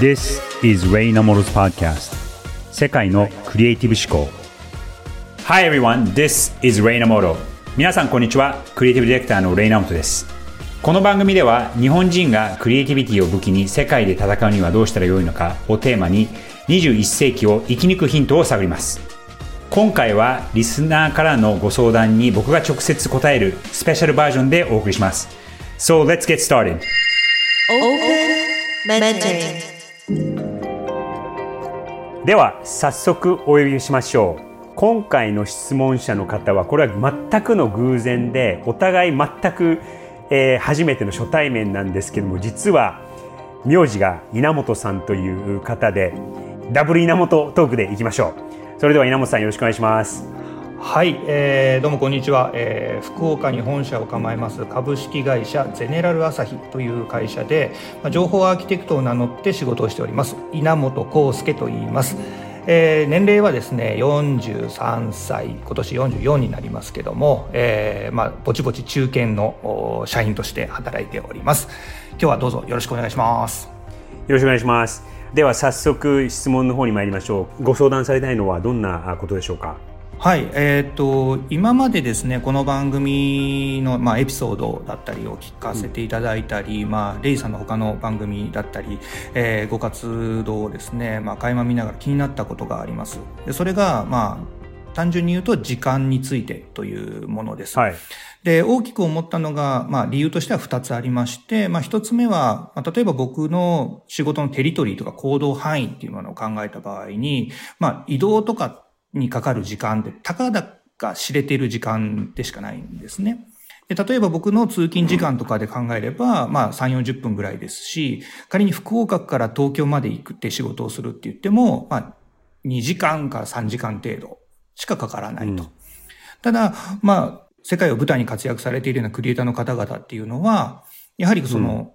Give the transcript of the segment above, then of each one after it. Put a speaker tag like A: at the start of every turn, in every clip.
A: This is Ray Namoro's podcast. 世界のクリエイティブ思考。Hi everyone, this is Ray Namoro 皆さんこんにちは。クリエイティブディレクターのレイナモトです。この番組では日本人がクリエイティビティを武器に世界で戦うにはどうしたらよいのかをテーマに21世紀を生き抜くヒントを探ります。今回はリスナーからのご相談に僕が直接答えるスペシャルバージョンでお送りします。So let's get started.
B: Open Mentoring
A: では早速お呼びしましょう。今回の質問者の方はこれは全くの偶然でお互い全く、えー初めての初対面なんですけども実は名字が稲本さんという方でダブル稲本トークでいきましょう。それでは稲本さんよろしくお願いします。
C: はい、えーどうもこんにちは、えー福岡に本社を構えます株式会社ゼネラルアサヒという会社で、まあ、情報アーキテクトを名乗って仕事をしております。稲本康介と言います、えー年齢はですね43歳今年44になりますけども、えーまあ、ぼちぼち中堅の社員として働いております。今日はどうぞよろしくお願いします。
A: よろしくお願いします。では早速質問の方に参りましょう。ご相談されたいのはどんなことでしょうか？
C: はい、えー、と今までですねこの番組の、まあ、エピソードだったりを聞かせていただいたり、まあ、レイさんの他の番組だったり、えーご活動をですね、まあ、垣間見ながら気になったことがあります。でそれが、まあ、単純に言うと時間についてというものです、
A: はい。
C: で、大きく思ったのが、まあ理由としては2つありまして、まあ1つ目は、まあ、例えば僕の仕事のテリトリーとか行動範囲っていうものを考えた場合に、まあ移動とかにかかる時間って、たかだか知れている時間でしかないんですね。で例えば僕の通勤時間とかで考えれば、まあ3、40分ぐらいですし、仮に福岡から東京まで行くって仕事をするって言っても、まあ2時間から3時間程度しかかからないと。
A: うん
C: ただ、まあ、世界を舞台に活躍されているようなクリエイターの方々っていうのは、やはりその、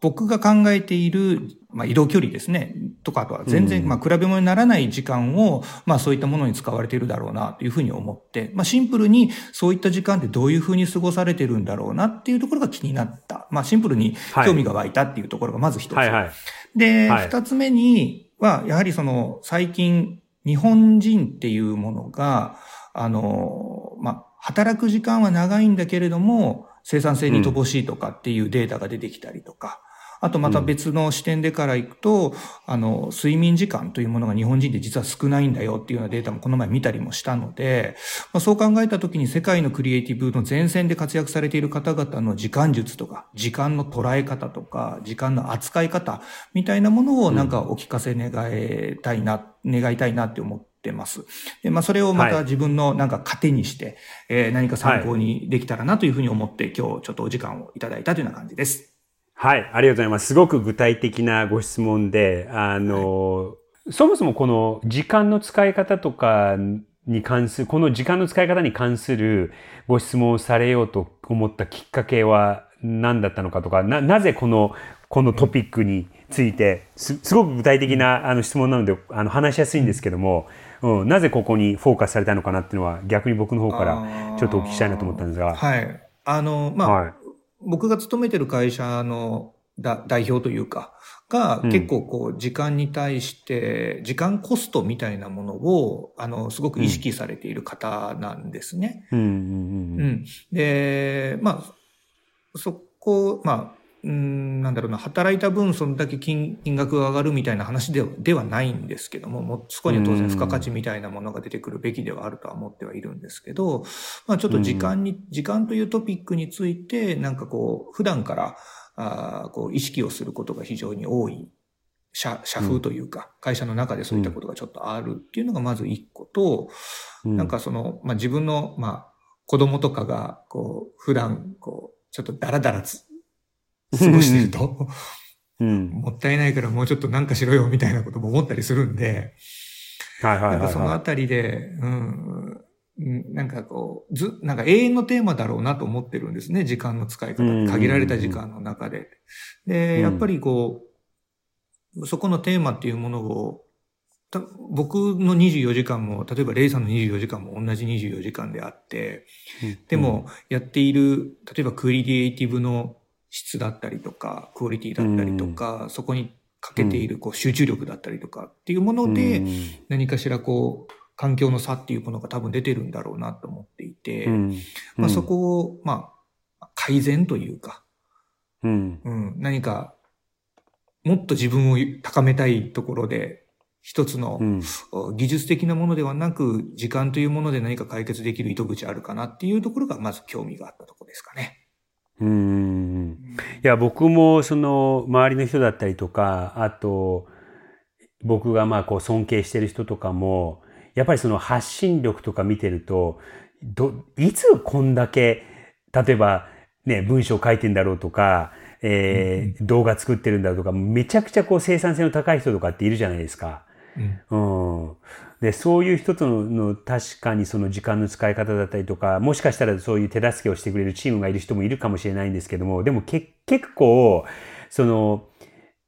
C: 僕が考えている、まあ、移動距離ですね、とかとは全然、
A: うん。
C: まあ、比べ物にならない時間を、まあ、そういったものに使われているだろうな、というふうに思って、まあ、シンプルに、そういった時間ってどういうふうに過ごされてるんだろうな、っていうところが気になった。まあ、シンプルに
A: はい。
C: 興味が湧いたっていうところがまず一つ。
A: はいはい。
C: で、
A: はい。
C: 二つ目には、やはりその、最近、日本人っていうものが、あの、まあ、働く時間は長いんだけれども、生産性に乏しいとかっていうデータが出てきたりとか、あとまた別の視点でからいくと、あの、睡眠時間というものが日本人で実は少ないんだよっていうようなデータもこの前見たりもしたので、まあ、そう考えたときに世界のクリエイティブの前線で活躍されている方々の時間術とか、時間の捉え方とか、時間の扱い方みたいなものをなんかお聞かせ願いたいな、願いたいなって思ってます。で、まあそれをま
A: はい
C: た自分のなんか糧にして、えー何か参考にできたらなというふうに思って、今日ちょっとお時間をいただいたというような感じです。
A: はい、ありがとうございます。すごく具体的なご質問で、あの、そもそもこの時間の使い方とかに関する、この時間の使い方に関するご質問をされようと思ったきっかけは何だったのかとか、な、なぜこの、このトピックについて、す、すごく具体的なあの質問なので、あの、話しやすいんですけども、うん、なぜここにフォーカスされたのかなっていうのは逆に僕の方からちょっとお聞きしたいなと思ったんですが。
C: はい。あの、まあ、
A: はい。
C: 僕が勤めてる会社のだ代表というか、が
A: うん
C: 結構こう時間に対して、時間コストみたいなものを、あの、すごく意識されている方なんですね。
A: う。ん。
C: で、まあ、そこ、まあ、うん、なんだろうな、働いた分そんだけ金金額が上がるみたいな話ではではないんですけども、もうそこには当然付加価値みたいなものが出てくるべきではあるとは思ってはいるんですけど、まあちょっと時間に、時間というトピックについて、なんかこう、普段から、あーこう意識をすることが非常に多い社、社風というか、会社の中でそういったことがちょっとあるっていうのがまず一個と、
A: うん。
C: なんかその、まあ、自分の、まあ、子供とかが、こう、普段、こう、ちょっとダラダラつ過ごしてると、
A: うん。
C: もったいないからもうちょっとなんかしろよみたいなことも思ったりするんで、
A: はいはいはい、
C: なんかそのあ
A: は
C: たりで、うん、うんなんかこう、ず、なんか永遠のテーマだろうなと思ってるんですね、時間の使い方
A: うん。
C: 限られた時間の中で。
A: うん
C: で、やっぱりこう、そこのテーマっていうものを、た僕の24時間も、例えばレイさんの24時間も同じ24時間であって、
A: い。
C: でも、やっている、例えばクリエイティブの質だったりとか、クオリティだったりとか、そこにかけているこう集中力だったりとかっていうもので、何かしらこう、環境の差っていうものが多分出てるんだろうなと思っていて、まあ、そこを、まあ、改善というか、うん、うん、何か、もっと自分を高めたいところで、一つの技術的なものではなく、時間というもので何か解決できる糸口あるかなっていうところが、まず興味があったところですかね。
A: うん。いや、僕もその周りの人だったりとか、あと、僕がまあこう尊敬してる人とかも、やっぱりその発信力とか見てると、ど、いつこんだけ、例えばね、文章書いてんだろうとか、えー、動画作ってるんだとか、めちゃくちゃこう生産性の高い人とかっているじゃないですか。うん、うん、で、そういう人との確かにその時間の使い方だったりとか、もしかしたらそういう手助けをしてくれるチームがいる人もいるかもしれないんですけども、でもけ結構、その、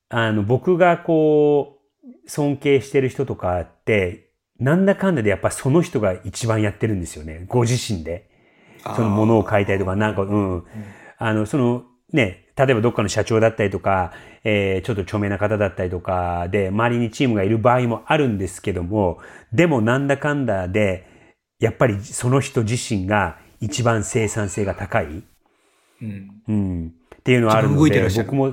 A: あの、僕がこう、尊敬してる人とかって、なんだかんだでやっぱその人が一番やってるんですよね。ご自身で。そのものを書いたりとか、なんか、うん。あの、その、ね、例えばどっかの社長だったりとか、えー、ちょっと著名な方だったりとかで、周りにチームがいる場合もあるんですけども、でもなんだかんだで、やっぱりその人自身が一番生産性が高い。うん。うん。っていうのはあるので、僕も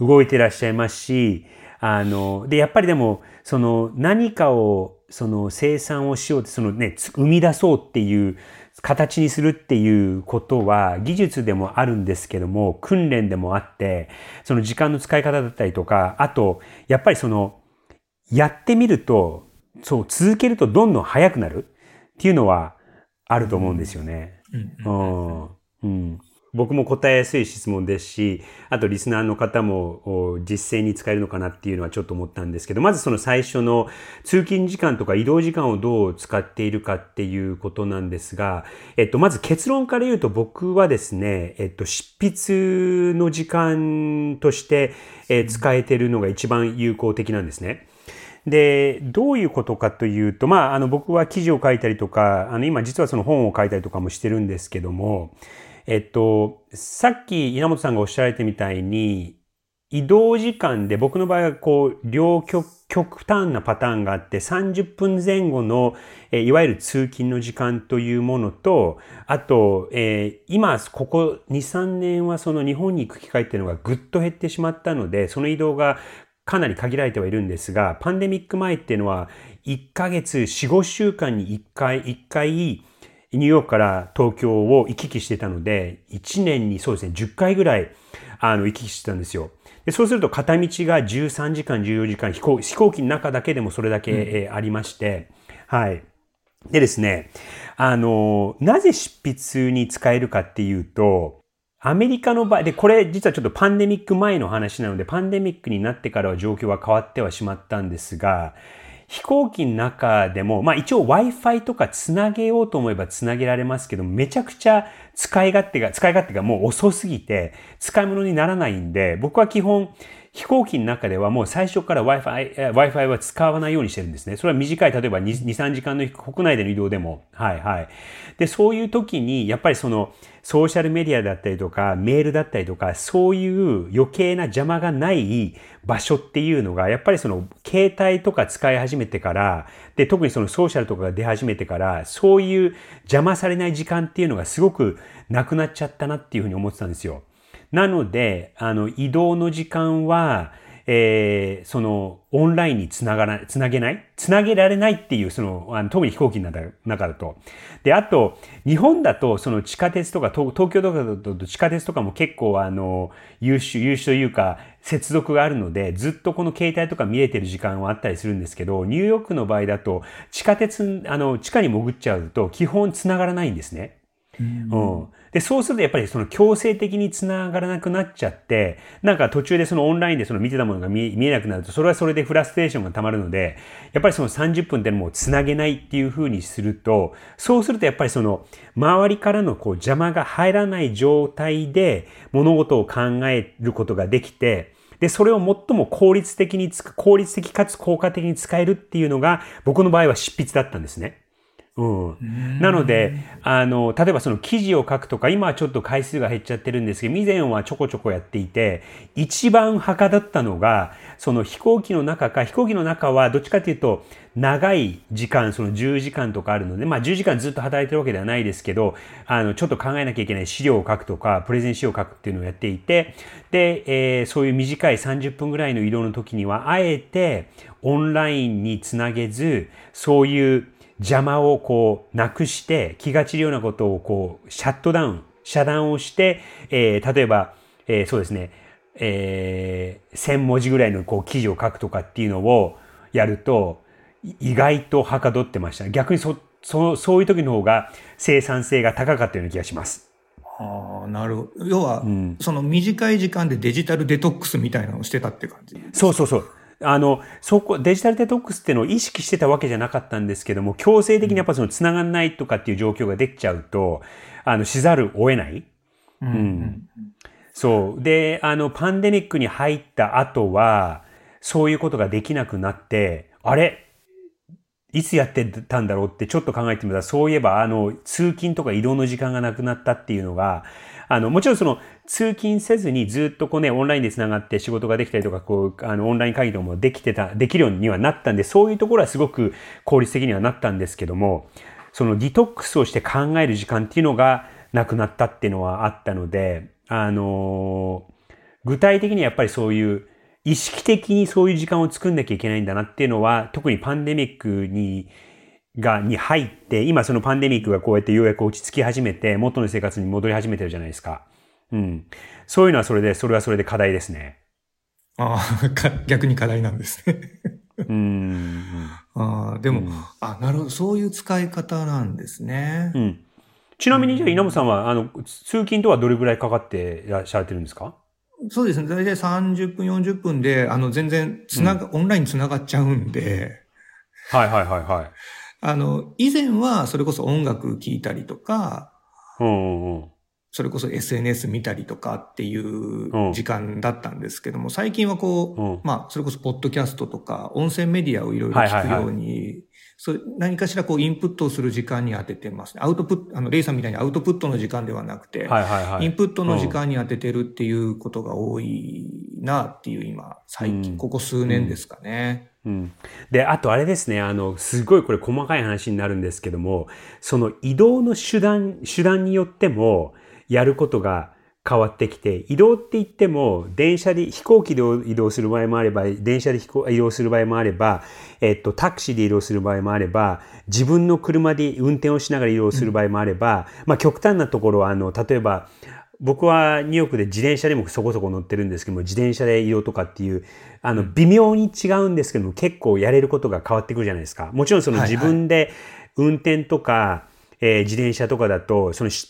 A: 動いてらっしゃいますし、あの、で、やっぱりでも、その何かを、その生産をしようって、そのね、生み出そうっていう形にするっていうことは技術でもあるんですけども、訓練でもあって、その時間の使い方だったりとか、あと、やっぱりその、やってみると、そう、続けるとどんどん速くなるっていうのはあると思うんですよね。うん。うん。僕も答えやすい質問ですし、あとリスナーの方も実践に使えるのかなっていうのはちょっと思ったんですけど、まずその最初の通勤時間とか移動時間をどう使っているかっていうことなんですが、えっと、まず結論から言うと僕はですね、えっと、執筆の時間として使えてるのが一番有効的なんですね。で、どういうことかというと、まあ、あの、僕は記事を書いたりとか、あの、今実はその本を書いたりとかもしてるんですけども、えっと、さっき稲本さんがおっしゃられてみたいに、移動時間で僕の場合はこう、両極極端なパターンがあって30分前後の、えいわゆる通勤の時間というものと、あと、えー、今、ここ2、3年はその日本に行く機会っていうのがぐっと減ってしまったので、その移動がかなり限られてはいるんですが、パンデミック前っていうのは1ヶ月4、5週間に1回、1回、ニューヨークから東京を行き来してたので、1年にそうですね、10回ぐらい、あの、行き来してたんですよ。でそうすると片道が13時間、14時間、飛行飛行機の中だけでもそれだけ、うん、えー、ありまして、はい。でですね、あの、なぜ執筆に使えるかっていうと、アメリカの場合、で、これ実はちょっとパンデミック前の話なので、パンデミックになってからは状況は変わってはしまったんですが、飛行機の中でも、まあ一応 Wi-Fi とかつなげようと思えばつなげられますけど、めちゃくちゃ使い勝手が、使い勝手がもう遅すぎて、使い物にならないんで、僕は基本、飛行機の中ではもう最初から Wi-Fi、Wi-Fi は使わないようにしてるんですね。それは短い、例えば2、3時間の国内での移動でも。はいはい。で、そういう時に、やっぱりその、ソーシャルメディアだったりとか、メールだったりとか、そういう余計な邪魔がない場所っていうのが、やっぱりその、携帯とか使い始めてから、で、特にそのソーシャルとかが出始めてから、そういう邪魔されない時間っていうのがすごくなくなっちゃったなっていうふうに思ってたんですよ。なので、あの、移動の時間は、えー、その、オンラインにつながらつなげない？つなげられないっていう、その、あの特に飛行機の中だと。で、あと、日本だと、その地下鉄とか、東京とかだと地下鉄とかも結構、あの、優秀、優秀というか、接続があるので、ずっとこの携帯とか見れてる時間はあったりするんですけど、ニューヨークの場合だと、地下鉄、あの、地下に潜っちゃうと、基本つながらないんですね。うん、で、そうするとやっぱりその強制的につながらなくなっちゃって、なんか途中でそのオンラインでその見てたものが見えなくなると、それはそれでフラストレーションが溜まるので、やっぱりその30分でもうつなげないっていう風にすると、そうするとやっぱりその周りからのこう邪魔が入らない状態で物事を考えることができて、で、それを最も効率的につく、効率的かつ効果的に使えるっていうのが、僕の場合は執筆だったんですね。うん、なのであの例えばその記事を書くとか今はちょっと回数が減っちゃってるんですけど以前はちょこちょこやっていて一番はかどったのがその飛行機の中か飛行機の中はどっちかというと長い時間その10時間とかあるのでまあ10時間ずっと働いてるわけではないですけどあのちょっと考えなきゃいけない資料を書くとかプレゼン資料を書くっていうのをやっていてで、えー、そういう短い30分ぐらいの移動の時にはあえてオンラインにつなげずそういう邪魔をこうなくして気が散るようなことをこうシャットダウン、遮断をして、えー、例えば、えー、そうですね、えー、1000文字ぐらいのこう記事を書くとかっていうのをやると意外とはかどってました。逆にそそそういう時の方が生産性が高かったような気がします。
C: ああ、なるほど。要は、うん、その短い時間でデジタルデトックスみたいなのをしてたって感じ？
A: そうそうそう。あの、そこ、デジタルデトックスっていうのを意識してたわけじゃなかったんですけども、強制的にやっぱその繋がんないとかっていう状況ができちゃうと、あの、しざるを得ない。うん。うん、そう。で、あの、パンデミックに入った後は、そういうことができなくなって、あれ？いつやってたんだろうってちょっと考えてみたら、そういえば、あの、通勤とか移動の時間がなくなったっていうのが、あの、もちろんその、通勤せずにずっとこうね、オンラインで繋がって仕事ができたりとか、こう、あの、オンライン会議とかもできてた、できるようにはなったんで、そういうところはすごく効率的にはなったんですけども、そのディトックスをして考える時間っていうのがなくなったっていうのはあったので、あの具体的にやっぱりそういう意識的にそういう時間を作んなきゃいけないんだなっていうのは、特にパンデミックにが、に入って、今そのパンデミックがこうやってようやく落ち着き始めて、元の生活に戻り始めてるじゃないですか。うん。そういうのはそれで、それはそれで課題ですね。
C: ああ、逆に課題なんですね。うん。ああ、でも、うん、あ、なるほど、そういう使い方なんですね。うん。
A: ちなみに、じゃあ、稲本さんは、あの、通勤とはどれぐらいかかっていらっしゃってるんですか？
C: そうですね。大体30分、40分で、あの、全然、つなが、うん、オンラインつながっちゃうんで。
A: はいはいはいはい。
C: あの、以前はそれこそ音楽聴いたりとか、それこそ SNS 見たりとかっていう時間だったんですけども、最近はこう、まあ、それこそポッドキャストとか、音声メディアをいろいろ聞くように、それ何かしらこうインプットをする時間に当ててますね。アウトプット、あの、レイさんみたいにアウトプットの時間ではなくて、はいはいはい、インプットの時間に当ててるっていうことが多いなっていう今、最近、ここ数年ですかね。
A: うん、で、あとあれですね、あの、すごいこれ細かい話になるんですけども、その移動の手段、手段によってもやることが変わってきて、移動って言っても、電車で、飛行機で移動する場合もあれば、電車で移動する場合もあれば、えっと、タクシーで移動する場合もあれば、自分の車で運転をしながら移動する場合もあれば、うん、まあ極端なところは、あの、例えば、僕はニューヨークで自転車でもそこそこ乗ってるんですけども、自転車で移動とかっていう、あの、微妙に違うんですけども、結構やれることが変わってくるじゃないですか。もちろんその自分で運転とか、はいはい、えー、自転車とかだと、その執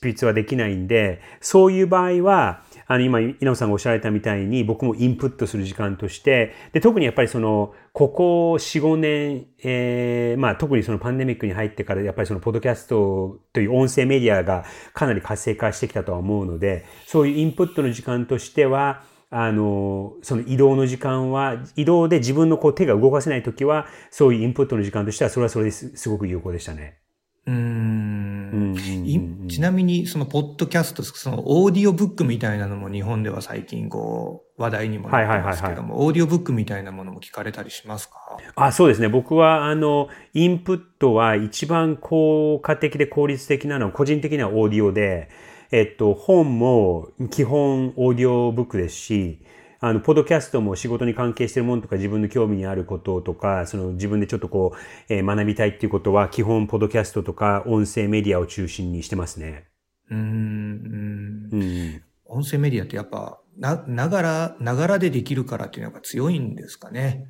A: 筆はできないんで、そういう場合は、あの、今、稲尾さんがおっしゃられたみたいに、僕もインプットする時間として、で、特にやっぱりその、ここ4、5年、えー、まあ、特にそのパンデミックに入ってから、やっぱりその、ポッドキャストという音声メディアがかなり活性化してきたとは思うので、そういうインプットの時間としては、あの、その移動の時間は、移動で自分のこう手が動かせないときは、そういうインプットの時間としては、それはそれですごく有効でしたね。うん。
C: ちなみに、その、ポッドキャスト、その、オーディオブックみたいなのも日本では最近、こう、話題にもなってますけども、オーディオブックみたいなものも聞かれたりしますか？
A: あ、そうですね。僕は、あの、インプットは一番効果的で効率的なのは、個人的にはオーディオで、えっと、本も基本オーディオブックですし、あの、ポッドキャストも仕事に関係してるものとか自分の興味にあることとか、その自分でちょっとこう、えー、学びたいっていうことは基本ポッドキャストとか音声メディアを中心にしてますね。うん。
C: うん。音声メディアってやっぱ、な、ながら、ながらでできるからっていうのが強いんですかね？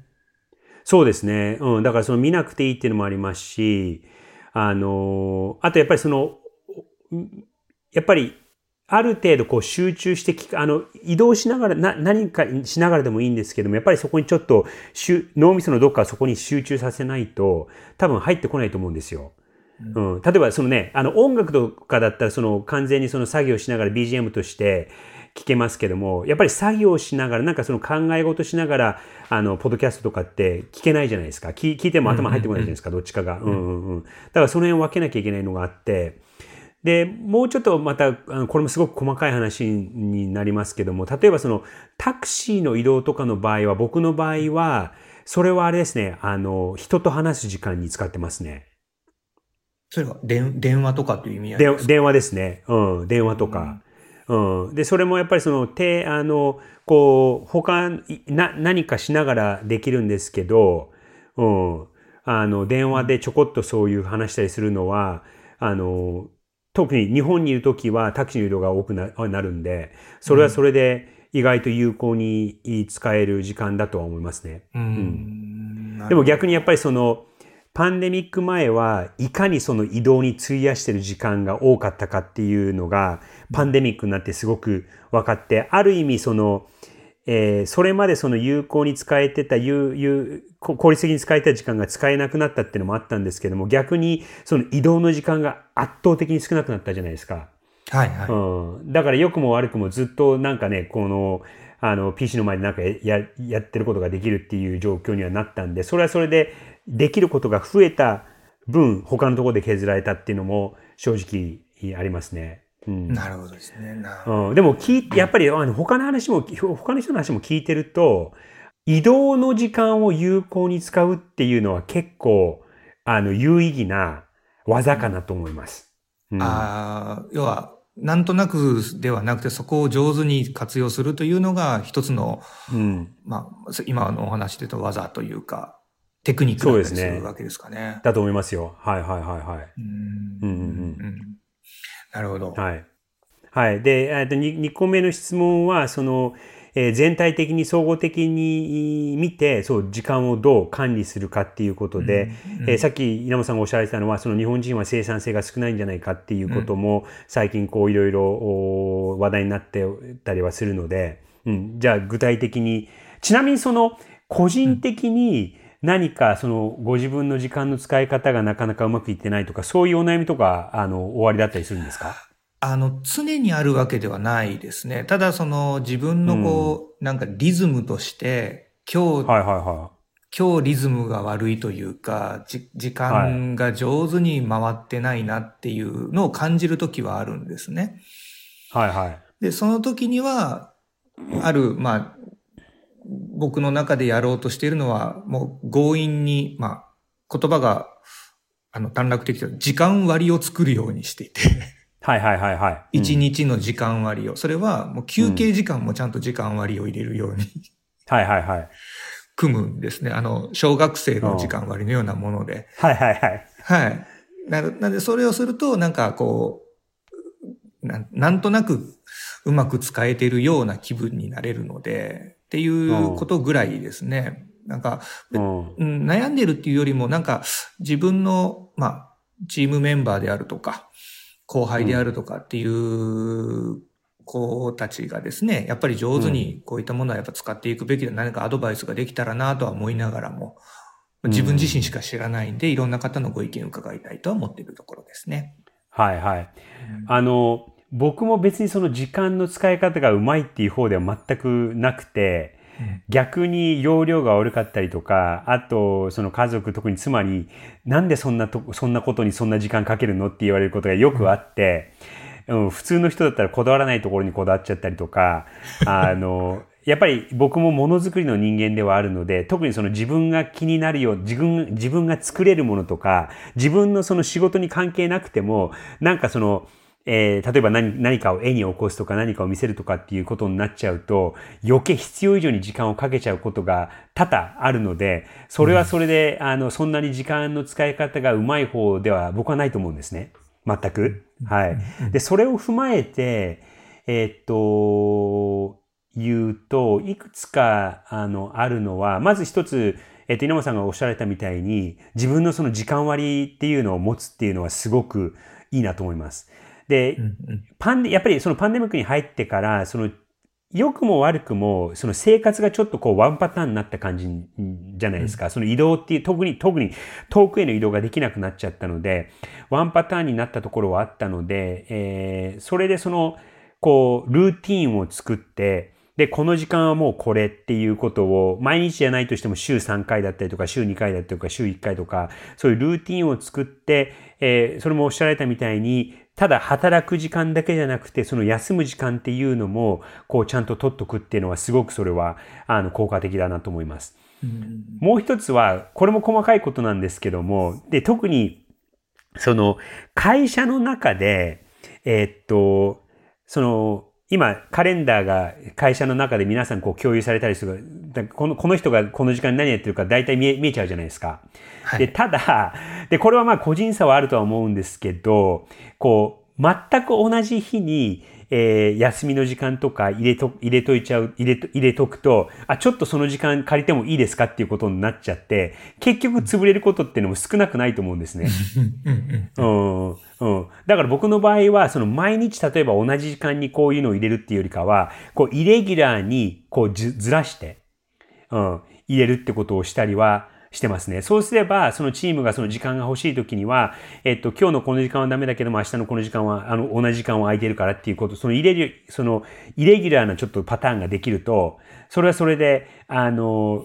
A: そうですね。うん。だからその見なくていいっていうのもありますし、あの、あとやっぱりその、やっぱりある程度こう集中して聞く、あの、移動しながら、な、何かしながらでもいいんですけども、やっぱりそこにちょっと、脳みそのどっかそこに集中させないと、多分入ってこないと思うんですよ。うん、例えばそのね、あの音楽とかだったらその完全にその作業しながら BGM として聞けますけども、やっぱり作業しながら、なんかその考え事しながら、あの、ポッドキャストとかって聞けないじゃないですか。聞聞いても頭入ってこないじゃないですか、どっちかが。うんうんうん。だからその辺を分けなきゃいけないのがあって、で、もうちょっとまた、これもすごく細かい話になりますけども、例えばそのタクシーの移動とかの場合は、僕の場合は、それはあれですね、あの、人と話す時間に使ってますね。
C: それは電電話とかという意味合い
A: ですか？電話ですね。うん、電話とか。うん、うん、で、それもやっぱりその、手、あの、こう、他、な、何かしながらできるんですけど、うん、あの、電話でちょこっとそういう話したりするのは、あの、特に日本にいる時はタクシーの移動が多くなるんで、それはそれで意外と有効に使える時間だとは思いますね。うん、うん、でも逆にやっぱりその、パンデミック前はいかにその移動に費やしてる時間が多かったかっていうのがパンデミックになってすごく分かって、ある意味その、えー、それまでその有効に使えてた、有、有、効率的に使えた時間が使えなくなったっていうのもあったんですけども、逆にその移動の時間が圧倒的に少なくなったじゃないですか。
C: はいはい。
A: うん。だから良くも悪くもずっとなんかね、この、あの、PC の前でなんかや、やってることができるっていう状況にはなったんで、それはそれでできることが増えた分、他のところで削られたっていうのも正直ありますね。
C: うん、なるほどですね。
A: うん、でも聞やっぱりあの他の話も、他の人の話も聞いてると、移動の時間を有効に使うっていうのは結構、あの、有意義な技かなと思います。
C: うん、ああ、要は、なんとなくではなくて、そこを上手に活用するというのが一つの、うん、まあ、今のお話で言うと技というか、テクニックだったりするわけですかね。
A: だと思いますよ。はいはいはいはい。
C: うんうんうん、なるほど。
A: はい。はい。で、えっと 2, 2個目の質問は、その、えー、全体的に総合的に見て、そう、時間をどう管理するかっていうことで、うんうん、えー、さっき稲本さんがおっしゃられたのは、その日本人は生産性が少ないんじゃないかっていうことも、最近こういろいろ話題になってたりはするので、うん、じゃあ具体的に、ちなみにその、個人的に何かそのご自分の時間の使い方がなかなかうまくいってないとか、そういうお悩みとか、あの、終わりだったりするんですか？
C: あの、常にあるわけではないですね。ただその自分のこう、うん、なんかリズムとして、今日、はいはいはい、今日リズムが悪いというか、時間が上手に回ってないなっていうのを感じるときはあるんですね。
A: はいはい。
C: で、その時には、ある、まあ、僕の中でやろうとしているのは、もう強引に、まあ、言葉が、あの、短絡的で、時間割を作るようにしていて
A: はいはいはいはい。
C: 一、日の時間割を。それは、もう休憩時間もちゃんと時間割を入れるように
A: はいはいはい。
C: 組むんですね。あの、小学生の時間割のようなもので。
A: はいはいはい。
C: はい。なので、それをすると、なんかこう、ななんとなくうまく使えてるような気分になれるので、っていうことぐらいですね。なんか、うん、悩んでるっていうよりも、なんか自分の、まあ、チームメンバーであるとか、後輩であるとかっていう子たちがですね、やっぱり上手にこういったものはやっぱ使っていくべきで何かアドバイスができたらなとは思いながらも、自分自身しか知らないんで、いろんな方のご意見を伺いたいとは思っているところですね。
A: はいはい。あの、僕も別にその時間の使い方がうまいっていう方では全くなくて、逆に容量が悪かったりとか、あと、その家族、特に妻に、なんでそんなと、そんなことにそんな時間かけるのって言われることがよくあって、うん、普通の人だったらこだわらないところにこだわっちゃったりとか、あの、やっぱり僕もものづくりの人間ではあるので、特にその自分が気になるよう、自分、自分が作れるものとか、自分のその仕事に関係なくても、なんかその、えー、例えば何何かを絵に起こすとか何かを見せるとかっていうことになっちゃうと、余計必要以上に時間をかけちゃうことが多々あるので、それはそれで、うん、あの、そんなに時間の使い方がうまい方では僕はないと思うんですね。全く。はい。で、それを踏まえて、えー、っと、言うと、いくつか、あの、あるのは、まず一つ、えっと、稲本さんがおっしゃられたみたいに、自分のその時間割っていうのを持つっていうのはすごくいいなと思います。で、うんうん、パンやっぱりそのパンデミックに入ってから、その、良くも悪くも、その生活がちょっとこうワンパターンになった感じじゃないですか。うん、その移動っていう、特に、特に遠くへの移動ができなくなっちゃったので、ワンパターンになったところはあったので、えー、それでその、こう、ルーティンを作って、で、この時間はもうこれっていうことを、毎日じゃないとしても週3回だったりとか、週2回だったりとか、週1回とか、そういうルーティンを作って、えー、それもおっしゃられたみたいに、ただ働く時間だけじゃなくて、その休む時間っていうのも、こうちゃんと取っとくっていうのは、すごくそれは、あの、効果的だなと思います。もう一つは、これも細かいことなんですけども、で、特に、その、会社の中で、えー、っと、その、今、カレンダーが会社の中で皆さんこう共有されたりする。このこの人がこの時間に何やってるか大体見え見えちゃうじゃないですか。はい、で、ただ、で、これはまあ個人差はあるとは思うんですけど、こう、全く同じ日に、えー、休みの時間とか入れと、入れといちゃう、入れと、入れとくと、あ、ちょっとその時間借りてもいいですかっていうことになっちゃって、結局潰れることっていうのも少なくないと思うんですね。うん、うん。だから僕の場合は、その毎日例えば同じ時間にこういうのを入れるっていうよりかは、こう、イレギュラーにこうずらして、うん、入れるってことをしたりは、してますね。そうすれば、そのチームがその時間が欲しい時には、えっと、今日のこの時間はダメだけども、明日のこの時間は、あの、同じ時間は空いてるからっていうこと、そのイレギュ、その、イレギュラーなちょっとパターンができると、それはそれで、あの、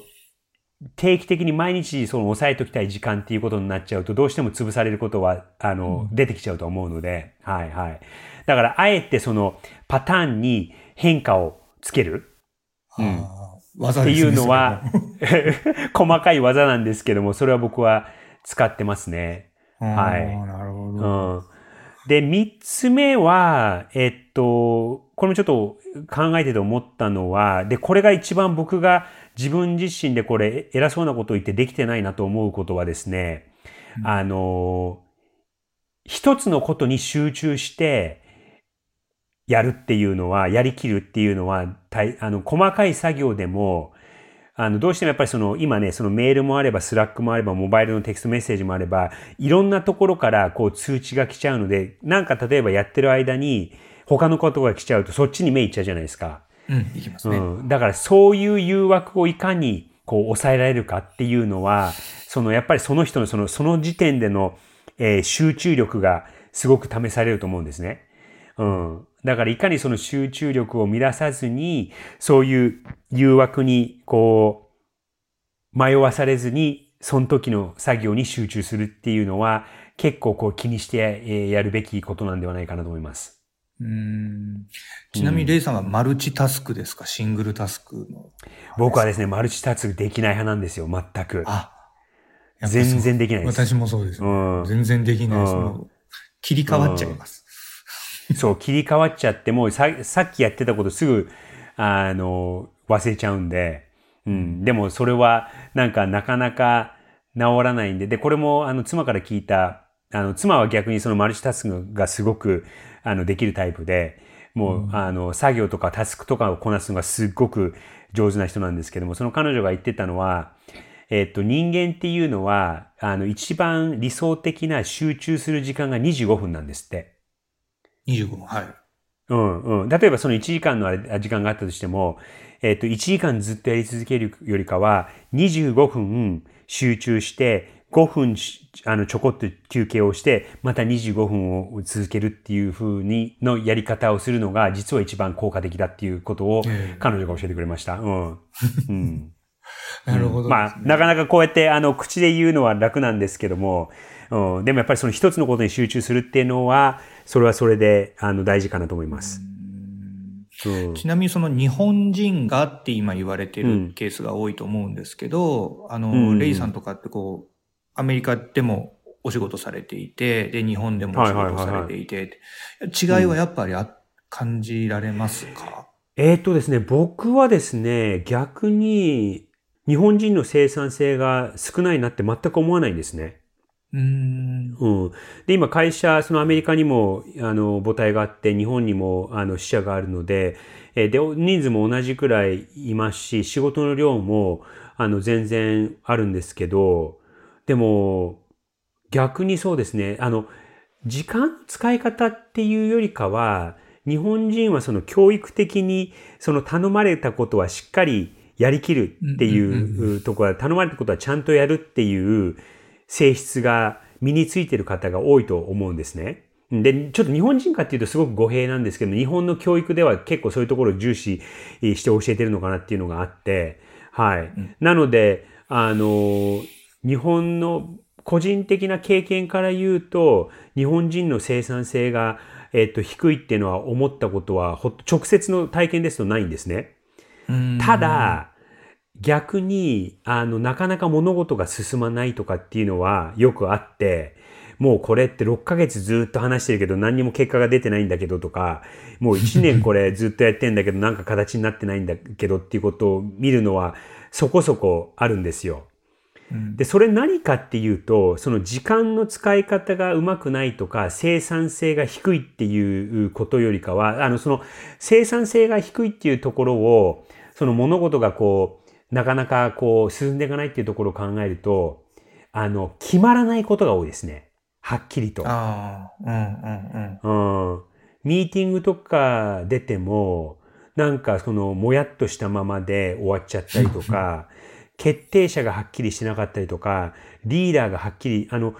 A: 定期的に毎日その抑えておきたい時間っていうことになっちゃうと、どうしても潰されることは、あの、出てきちゃうと思うので、はいはい。だから、あえてそのパターンに変化をつける。
C: うん。
A: 技っていうのは、細かい技なんですけども、それは僕は使ってますね。はい。
C: なるほど。
A: うん。で、三つ目は、えっと、これもちょっと考えてて思ったのは、で、これが一番僕が自分自身でこれ偉そうなことを言ってできてないなと思うことはですね、うん、あの、一つのことに集中してやるっていうのは、やりきるっていうのは、あの、細かい作業でも、あの、どうしてもやっぱりその、今ね、そのメールもあれば、スラックもあれば、モバイルのテキストメッセージもあれば、いろんなところからこう通知が来ちゃうので、なんか例えばやってる間に、他のことが来ちゃうと、そっちに目いっちゃうじゃないですか。
C: うん、いきますね。う
A: ん。だからそういう誘惑をいかにこう抑えられるかっていうのは、そのやっぱりその人のその、その時点での、えー、集中力がすごく試されると思うんですね。うん。だからいかにその集中力を乱さずに、そういう誘惑にこう、迷わされずに、その時の作業に集中するっていうのは、結構こう気にしてやるべきことなんではないかなと思います。
C: うんちなみにレイさんはマルチタスクですか、シングルタスクの。
A: 僕はですね、マルチタスクできない派なんですよ、全く。
C: あ、
A: 全然できないです。
C: 私もそうです、うん。全然できないです。うん、切り替わっちゃいます。
A: うん、そう、切り替わっちゃって、もうささっきやってたことすぐ、あの、忘れちゃうんで、うん。でもそれは、なんかなかなか治らないんで、で、これも、あの、妻から聞いた、あの、妻は逆にそのマルチタスクがすごく、あの、できるタイプで、もう、うん、あの、作業とかタスクとかをこなすのがすっごく上手な人なんですけども、その彼女が言ってたのは、えっと、人間っていうのは、あの、一番理想的な集中する時間が25分なんですって。
C: 25分、はい。
A: うんうん。例えばその1時間の時間があったとしても、えっと、1時間ずっとやり続けるよりかは、25分集中して、5分あのちょこっと休憩をして、また25分を続けるっていう風にのやり方をするのが実は一番効果的だっていうことを彼女が教えてくれました。うん。うん、
C: なるほど、
A: ね、まあ、なかなかこうやってあの口で言うのは楽なんですけども、うん、でもやっぱりその一つのことに集中するっていうのは、それはそれであの大事かなと思います。
C: ちなみにその日本人がって今言われてるケースが多いと思うんですけど、うん、あの、レイさんとかってこう、アメリカでもお仕事されていて、で、日本でもお仕事されていて、違いはやっぱりあ、うん、感じられますか？
A: えー、っとですね、僕はですね、逆に日本人の生産性が少ないなって全く思わないんですね。
C: うん、う
A: ん。で、今会社、そのアメリカにも、あの、母体があって、日本にも、あの、支社があるので、えで、人数も同じくらいいますし、仕事の量も、あの、全然あるんですけど、でも、逆にそうですね。あの、時間使い方っていうよりかは、日本人はその教育的にその頼まれたことはしっかりやりきるっていうところは、頼まれたことはちゃんとやるっていう性質が身についてる方が多いと思うんですね。で、ちょっと日本人かっていうとすごく語弊なんですけど、日本の教育では結構そういうところを重視して教えてるのかなっていうのがあって、はい。うん、なので、あの、日本の個人的な経験から言うと、日本人の生産性が、えっと、低いっていうのは思ったことは、直接の体験ですとないんですね。ただ、逆に、あの、なかなか物事が進まないとかっていうのはよくあって、もうこれって6ヶ月ずっと話してるけど何にも結果が出てないんだけどとか、もう1年 これずっとやってんだけどなんか形になってないんだけどっていうことを見るのはそこそこあるんですよ。で、それ何かっていうと、その時間の使い方がうまくないとか、生産性が低いっていうことよりかは、あの、その生産性が低いっていうところを、その物事がこう、なかなかこう、進んでいかないっていうところを考えると、あの、決まらないことが多いですね。はっきりと。ああ、うんうんうん。うん。ミーティングとか出ても、なんかその、もやっとしたままで終わっちゃったりとか、決定者がはっきりしてなかったりとか、リーダーがはっきり、あの、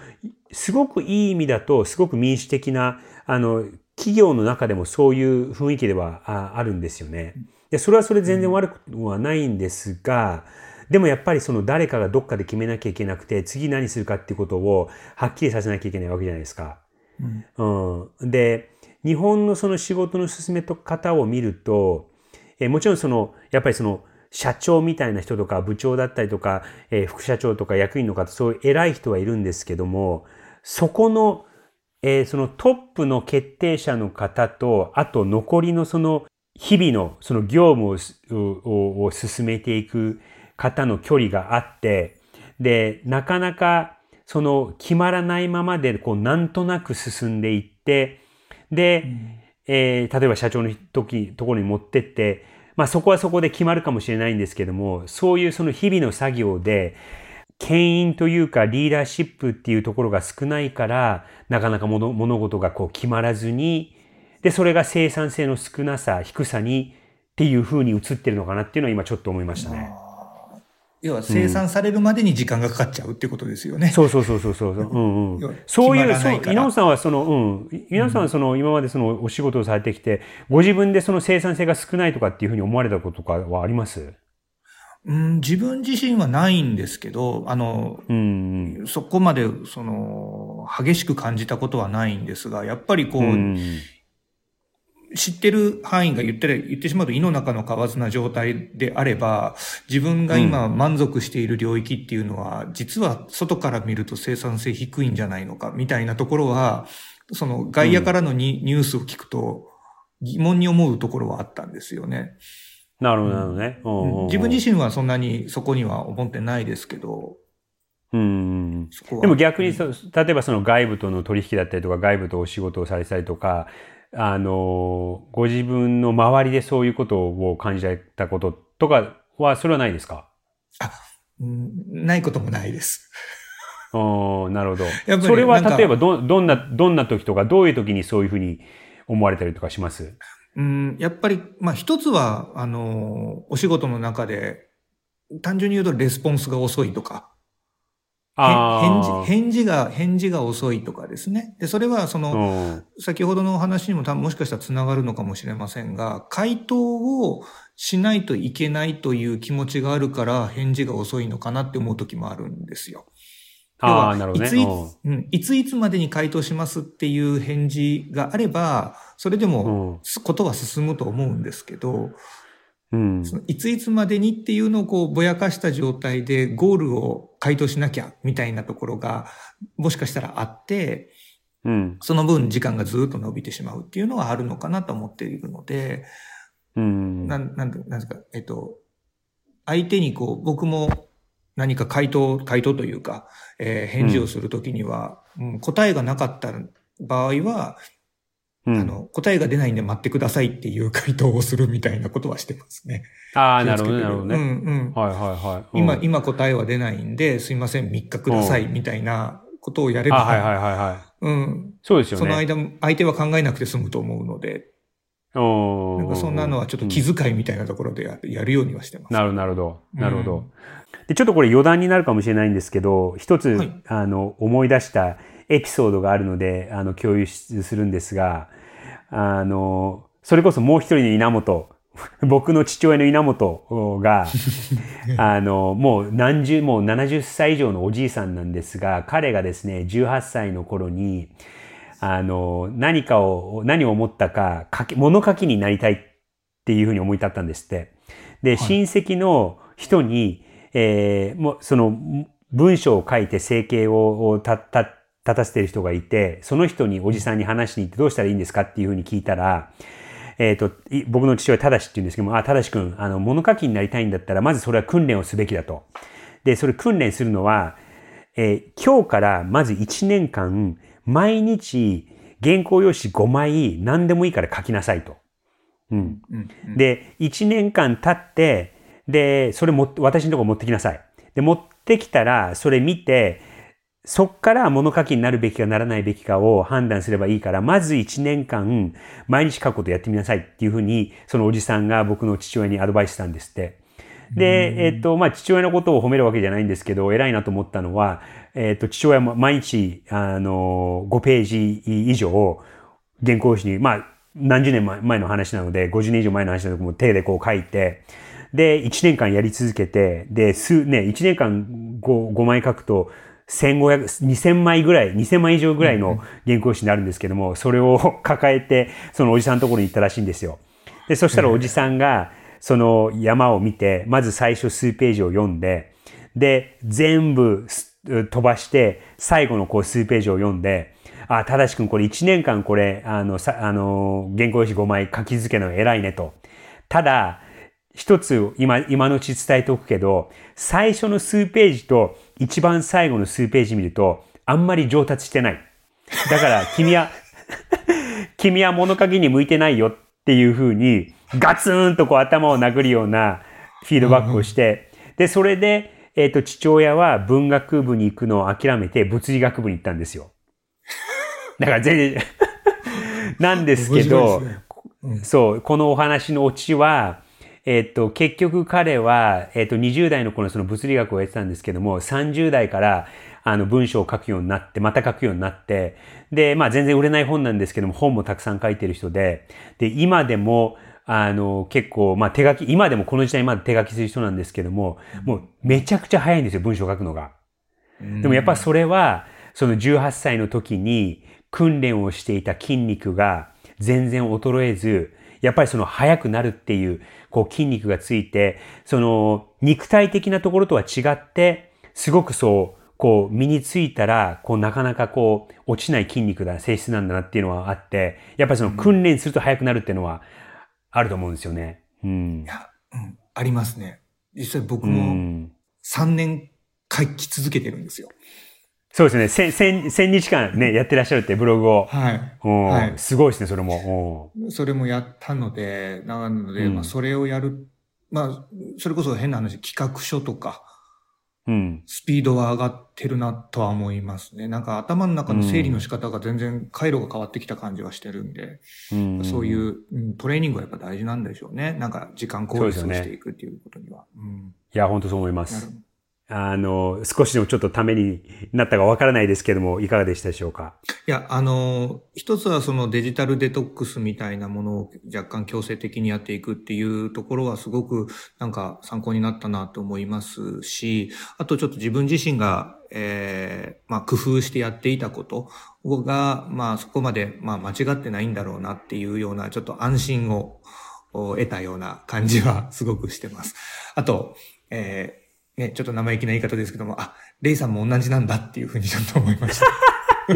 A: すごくいい意味だと、すごく民主的な、あの、企業の中でもそういう雰囲気ではあるんですよね。で、それはそれ全然悪くはないんですが、でもやっぱりその誰かがどっかで決めなきゃいけなくて、次何するかっていうことをはっきりさせなきゃいけないわけじゃないですか。うん、うん、で、日本のその仕事の進め方を見ると、えもちろんその、やっぱりその、社長みたいな人とか部長だったりとか、えー、副社長とか役員の方、そういう偉い人はいるんですけども、そこの、えー、そのトップの決定者の方と、あと残りのその日々のその業務をを進めていく方の距離があって、で、なかなかその決まらないままでこうなんとなく進んでいって、で、うん、えー、例えば社長の時、ところに持ってって、まあそこはそこで決まるかもしれないんですけども、そういうその日々の作業で、牽引というかリーダーシップっていうところが少ないから、なかなか物物事がこう決まらずに、で、それが生産性の少なさ、低さにっていうふうに映ってるのかなっていうのは今ちょっと思いましたね。
C: 要は生産されるまでに時間がかかっちゃうっていうことですよね。
A: そうそうそうそうそう。うんうん、そういう、そう、稲尾さんはその、うん、稲尾さんはその、今までそのお仕事をされてきて、ご自分でその生産性が少ないとかっていうふうに思われたこととかはあります？
C: うん、自分自身はないんですけど、あの、うん、そこまで、その、激しく感じたことはないんですが、やっぱりこう、うん、知ってる範囲が言って言ってしまうと胃の中の蛙な状態であれば、自分が今満足している領域っていうのは、実は外から見ると生産性低いんじゃないのか、みたいなところは、その外野からのニ,、ュースを聞くと疑問に思うところはあったんですよね。
A: なるほどね、
C: 自分自身はそんなにそこには思ってないですけど、
A: うん、でも逆に例えばその外部との取引だったりとか外部とお仕事をされたりとかあの、ご自分の周りでそういうことを感じられたこととかは、それはないですか？
C: あ、ないこともないです。
A: おなるほど。それは例えばど、どんな、どんな時とか、どういう時にそういうふうに思われたりとかします？
C: うん、やっぱり、まあ一つは、あの、お仕事の中で、単純に言うとレスポンスが遅いとか、返事、返事が、返事が遅いとかですね。で、それはその、先ほどのお話にも多分もしかしたら繋がるのかもしれませんが、回答をしないといけないという気持ちがあるから返事が遅いのかなって思う時もあるんですよ。
A: ああ、なるほどね。いつい
C: つ、うん、いついつまでに回答しますっていう返事があれば、それでも、ことは進むと思うんですけど、うん、そのいついつまでにっていうのをこうぼやかした状態でゴールを回答しなきゃみたいなところがもしかしたらあって、うん、その分時間がずっと伸びてしまうっていうのはあるのかなと思っているので、うん、なん、なんですか、えっと、相手にこう、僕も何か回答、回答というか、えー、返事をするときには、うん、答えがなかった場合は、うん、あの、答えが出ないんで待ってくださいっていう回答をするみたいなことはしてますね。
A: ああ、なるほど、なるほどね。
C: うんうん。はいはいはい。今、今答えは出ないんで、すいません、3日くださいみたいなことをやれば。
A: はいはいはいはい。
C: うん。
A: そうですよね。
C: その間、相手は考えなくて済むと思うので。なんかそんなのはちょっと気遣いみたいなところでやるようにはしてます。
A: なるほど、なるほど。で、ちょっとこれ余談になるかもしれないんですけど、一つ、
C: はい
A: あの、思い出したエピソードがあるので、あの、共有するんですが、あの、それこそもう一人の稲本、僕の父親の稲本が、あの、もう何十、もう70歳以上のおじいさんなんですが、彼がですね、18歳の頃に、あの、何かを、何を思ったか、書き、物書きになりたいっていうふうに思い立ったんですって。で、親戚の人に、えー、もう、その、文章を書いて生計をた、た、立たせてる人がいて、その人におじさんに話しに行ってどうしたらいいんですかっていうふうに聞いたら、えっ、と、い僕の父親、ただしって言うんですけども、あ、ただし君、あの、物書きになりたいんだったら、まずそれは訓練をすべきだと。で、それ訓練するのは、えー今日からまず1年間、毎日、原稿用紙5枚、何でもいいから書きなさいと。うん。
C: うんうん
A: で、1年間経って、で、それも、私のところ持ってきなさい。で、持ってきたら、それ見て、そっから物書きになるべきかならないべきかを判断すればいいから、まず1年間、毎日書くことやってみなさいっていうふうに、そのおじさんが僕の父親にアドバイスしたんですって。で、えっと、まあ、父親のことを褒めるわけじゃないんですけど、偉いなと思ったのは、えっと、父親も毎日、あの、5ページ以上、原稿用紙に、まあ、何十年前前の話なので、50年以上前の話なので、もう手でこう書いて、で、1年間やり続けて、で、数、ね、1年間 5, 5枚書くと、1500、2000枚ぐらい、2000枚以上ぐらいの原稿用紙になるんですけども、それを 抱えて、そのおじさんのところに行ったらしいんですよ。で、そしたらおじさんが、その山を見て、まず最初数ページを読んで、で、全部す飛ばして、最後のこう数ページを読んで、あ、ただしくんこれ1年間これ、あの、さ、あの、原稿用紙5枚書き続けるの偉いねと。ただ、一つ今、今のうち伝えておくけど、最初の数ページと一番最後の数ページ見ると、あんまり上達してない。だから、君は、君は物書きに向いてないよっていうふうに、ガツンとこう頭を殴るようなフィードバックをして、で、それで、えっ、と、父親は文学部に行くのを諦めて物理学部に行ったんですよ。だから全然、なんですけど、
C: ねうん
A: そう、このお話のオチは、えっと、結局彼は、えっと、20代の頃その物理学をやってたんですけども、30代から、あの、文章を書くようになって、また書くようになって、で、まあ全然売れない本なんですけども、本もたくさん書いてる人で、で、今でも、あの、結構、まあ手書き、今でもこの時代まで手書きする人なんですけども、もうめちゃくちゃ早いんですよ、文章を書くのが。でもやっぱそれは、その18歳の時に訓練をしていた筋肉が全然衰えず、やっぱりその速くなるっていう、こう筋肉がついて、その肉体的なところとは違って、すごくそう、こう身についたら、こうなかなかこう落ちない筋肉だ、性質なんだなっていうのはあって、やっぱりその訓練すると速くなるっていうのはあると思うんですよね。うん
C: い。や、うん、ありますね。実際僕
A: う
C: も
A: ん
C: 3年書き続けてるんですよ。
A: そうですね。千、千、千日間ね、やってらっしゃるってブログを。
C: はい。
A: うん
C: はい
A: すごいですね、それも。
C: それもやったので、なので、
A: うん
C: まあ、それをやる、まあ、それこそ変な話、企画書とか、
A: うん。うん。
C: スピードは上がってるなとは思いますね。なんか頭の中の整理の仕方が全然回路が変わってきた感じはしてるんで、
A: うん
C: そういう、うん、トレーニングはやっぱ大事なんでしょうね。なんか時間効率をしていくっていうことには。うん
A: いや、本当そう思います。あの、少しでもちょっとためになったかわからないですけども、いかがでしたでしょうか？
C: いや、あの、一つはそのデジタルデトックスみたいなものを若干強制的にやっていくっていうところはすごくなんか参考になったなと思いますし、あとちょっと自分自身が、えーまあ工夫してやっていたことが、まあそこまで、まあ間違ってないんだろうなっていうようなちょっと安心をを得たような感じはすごくしてます。あと、えーね、ちょっと生意気な言い方ですけども、あ、レイさんも同じなんだっていうふうにちょっと思いました。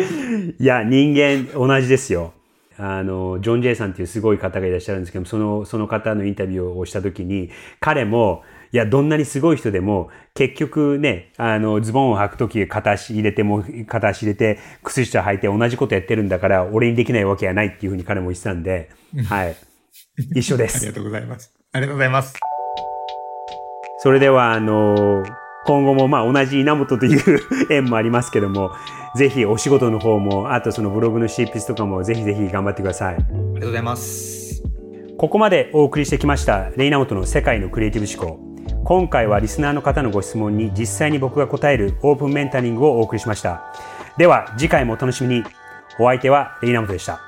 A: いや、人間同じですよ。あの、ジョン・ジェイさんっていうすごい方がいらっしゃるんですけども、その、その方のインタビューをしたときに、彼も、いや、どんなにすごい人でも、結局ね、あの、ズボンを履くとき片足入れても、片足入れて、靴下履いて同じことやってるんだから、俺にできないわけはないっていうふうに彼も言ってたんで、はい。一緒です
C: ありが。とうございます。ありがとうございます。
A: それでは、あの、今後もまあ同じ稲本という 縁もありますけども、ぜひお仕事の方も、あとそのブログの執筆とかもぜひぜひ頑張ってください。
C: ありがとうございます。
A: ここまでお送りしてきました、レイナモトの世界のクリエイティブ思考。今回はリスナーの方のご質問に実際に僕が答えるオープンメンタリングをお送りしました。では次回もお楽しみに。お相手はレイナモトでした。